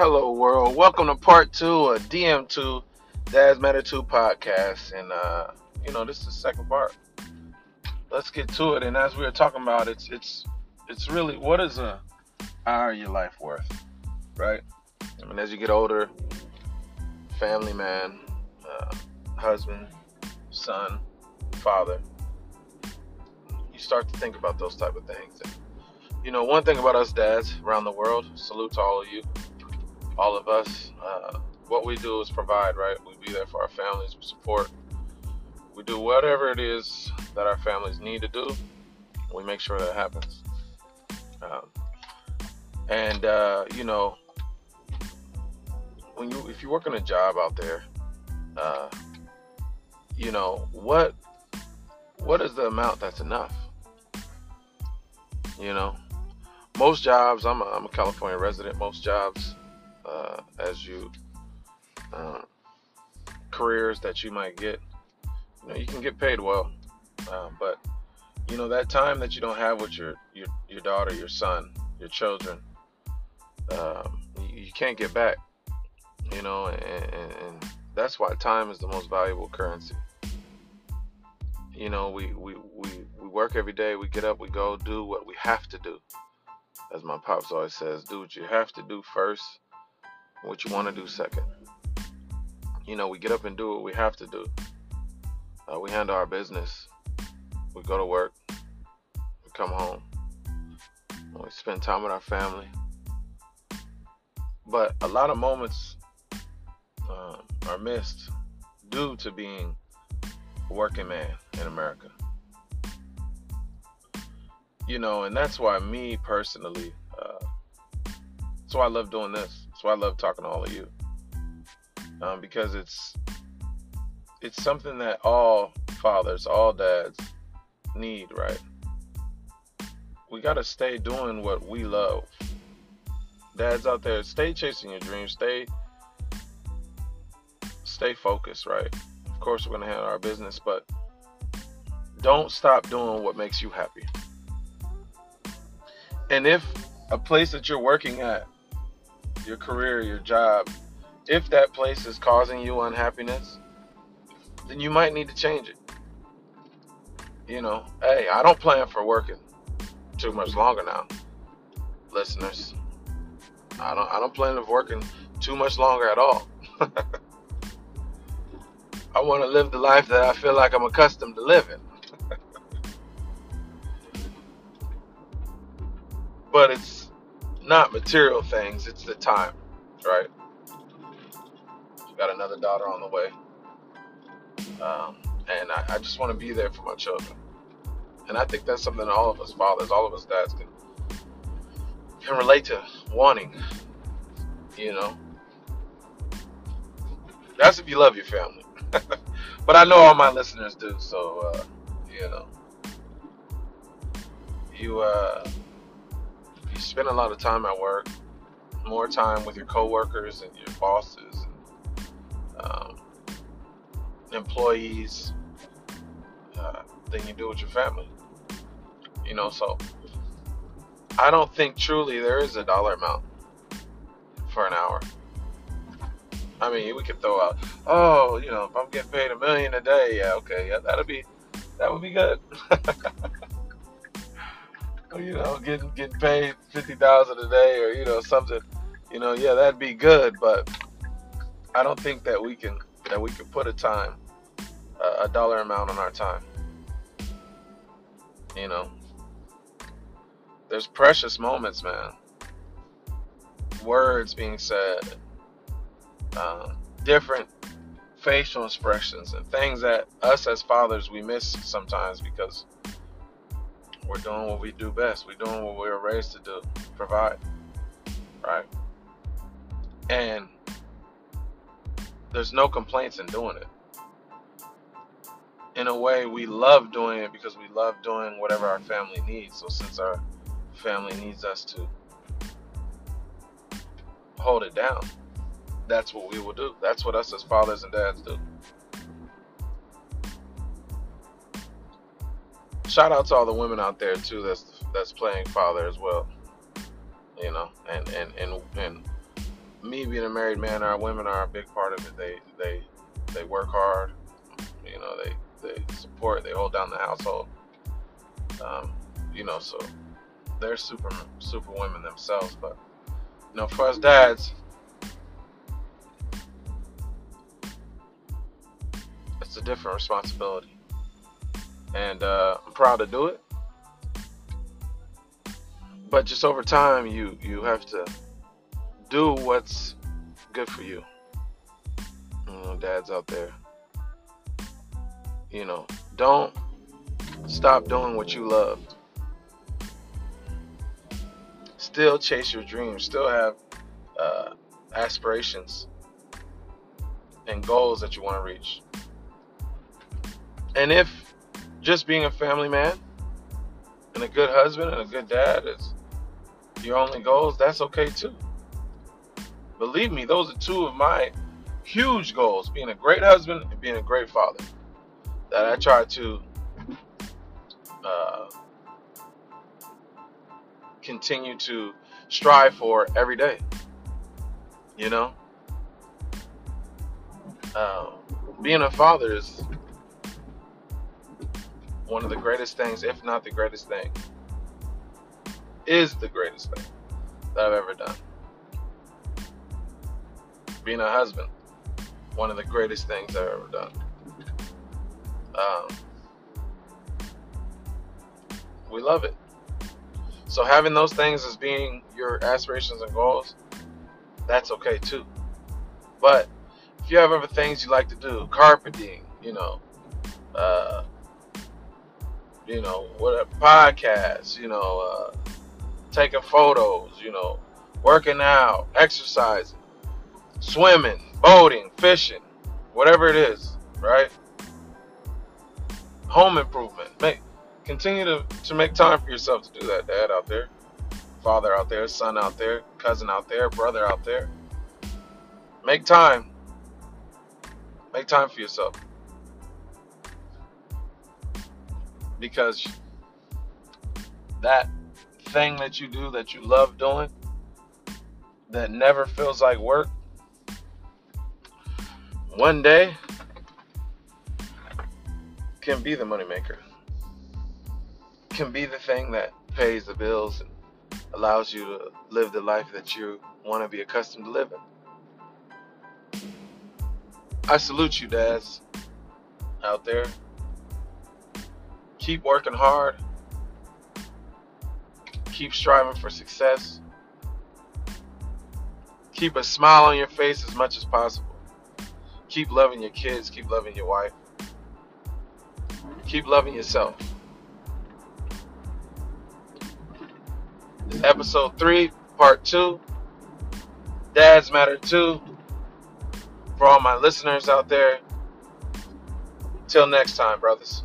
Hello, world. Welcome to part two of DM2 Dad's Matter 2 podcast. And, uh, you know, this is the second part. Let's get to it. And as we were talking about, it's it's it's really what is a of your life worth, right? I mean, as you get older, family man, uh, husband, son, father, you start to think about those type of things. And, you know, one thing about us dads around the world, salute to all of you, all of us. Uh, what we do is provide, right? We be there for our families, we support. We do whatever it is that our families need to do. We make sure that happens. Um, and uh, you know, when you if you work in a job out there, uh, you know what what is the amount that's enough? You know, most jobs. I'm a, I'm a California resident. Most jobs, uh, as you uh, careers that you might get, you know, you can get paid well, uh, but you know that time that you don't have with your your, your daughter, your son, your children, um, you, you, can't get back. You know, and, and, and that's why time is the most valuable currency. You know, we, we, we, we work every day, we get up, we go do what we have to do. As my pops always says, do what you have to do first, what you want to do second. You know, we get up and do what we have to do. Uh, we handle our business. We go to work. We come home. We spend time with our family. But a lot of moments uh, are missed due to being a working man in America. You know, and that's why me personally, uh, that's why I love doing this. That's why I love talking to all of you, um, because it's it's something that all fathers, all dads need, right? We got to stay doing what we love. Dads out there, stay chasing your dreams. Stay stay focused, right? Of course, we're to handle our business, but don't stop doing what makes you happy. And if a place that you're working at, your career, your job, if that place is causing you unhappiness, then you might need to change it. You know, hey, I don't plan for working too much longer now, listeners. I don't I don't plan of working too much longer at all. I want to live the life that I feel like I'm accustomed to living. but it's not material things, it's the time, right? Got another daughter on the way. Um, and I, I just want to be there for my children. And I think that's something all of us fathers, all of us dads can can relate to wanting. You know, that's if you love your family. but I know all my listeners do, so uh, you know, you uh, you spend a lot of time at work, more time with your coworkers and your bosses, and, um, employees, uh, than you do with your family. You know, so I don't think truly there is a dollar amount for an hour. I mean, we could throw out, oh, you know, if I'm getting paid a million a day, yeah, okay, yeah, that'll be, that would be good. you know, getting getting paid fifty thousand a day, or you know, something, you know, yeah, that'd be good. But I don't think that we can that we can put a time, a, a dollar amount on our time. You know, there's precious moments, man. Words being said, uh, different facial expressions, and things that us as fathers we miss sometimes because we're doing what we do best. We're doing what we were raised to do, provide, right? And there's no complaints in doing it. In a way, we love doing it because we love doing whatever our family needs. So since our family needs us to hold it down, that's what we will do. That's what us as fathers and dads do. Shout out to all the women out there too that's that's playing father as well. You know, and and and and me being a married man, our women are a big part of it. They they they work hard. You know, they they support. They hold down the household. Um, you know, so they're super super women themselves. But you know, for us dads, it's a different responsibility, and uh, I'm proud to do it. But just over time, you you have to do what's good for you. you know, dads out there, you know, don't stop doing what you love. Still chase your dreams. Still have uh, aspirations and goals that you want to reach. And if just being a family man and a good husband and a good dad is your only goals, that's okay too. Believe me, those are two of my huge goals being a great husband and being a great father that I try to uh, continue to strive for every day. You know? Uh, being a father is one of the greatest things, if not the greatest thing, is the greatest thing that I've ever done being a husband, one of the greatest things I've ever done. Um, we love it. So having those things as being your aspirations and goals, that's okay too. But if you have other things you like to do, carpeting, you know, uh, you know, what podcasts, you know, uh, taking photos, you know, working out, exercising, swimming, boating, fishing, whatever it is, right? Home improvement. Make continue to, to make time for yourself to do that, dad out there, father out there, son out there, cousin out there, brother out there. Make time. Make time for yourself. Because that thing that you do that you love doing that never feels like work one day can be the moneymaker, can be the thing that pays the bills and allows you to live the life that you want to be accustomed to living. I salute you, dads, out there. Keep working hard. Keep striving for success. Keep a smile on your face as much as possible. Keep loving your kids. Keep loving your wife. Keep loving yourself. This episode three, part two. Dads matter too. For all my listeners out there. Till next time, brothers.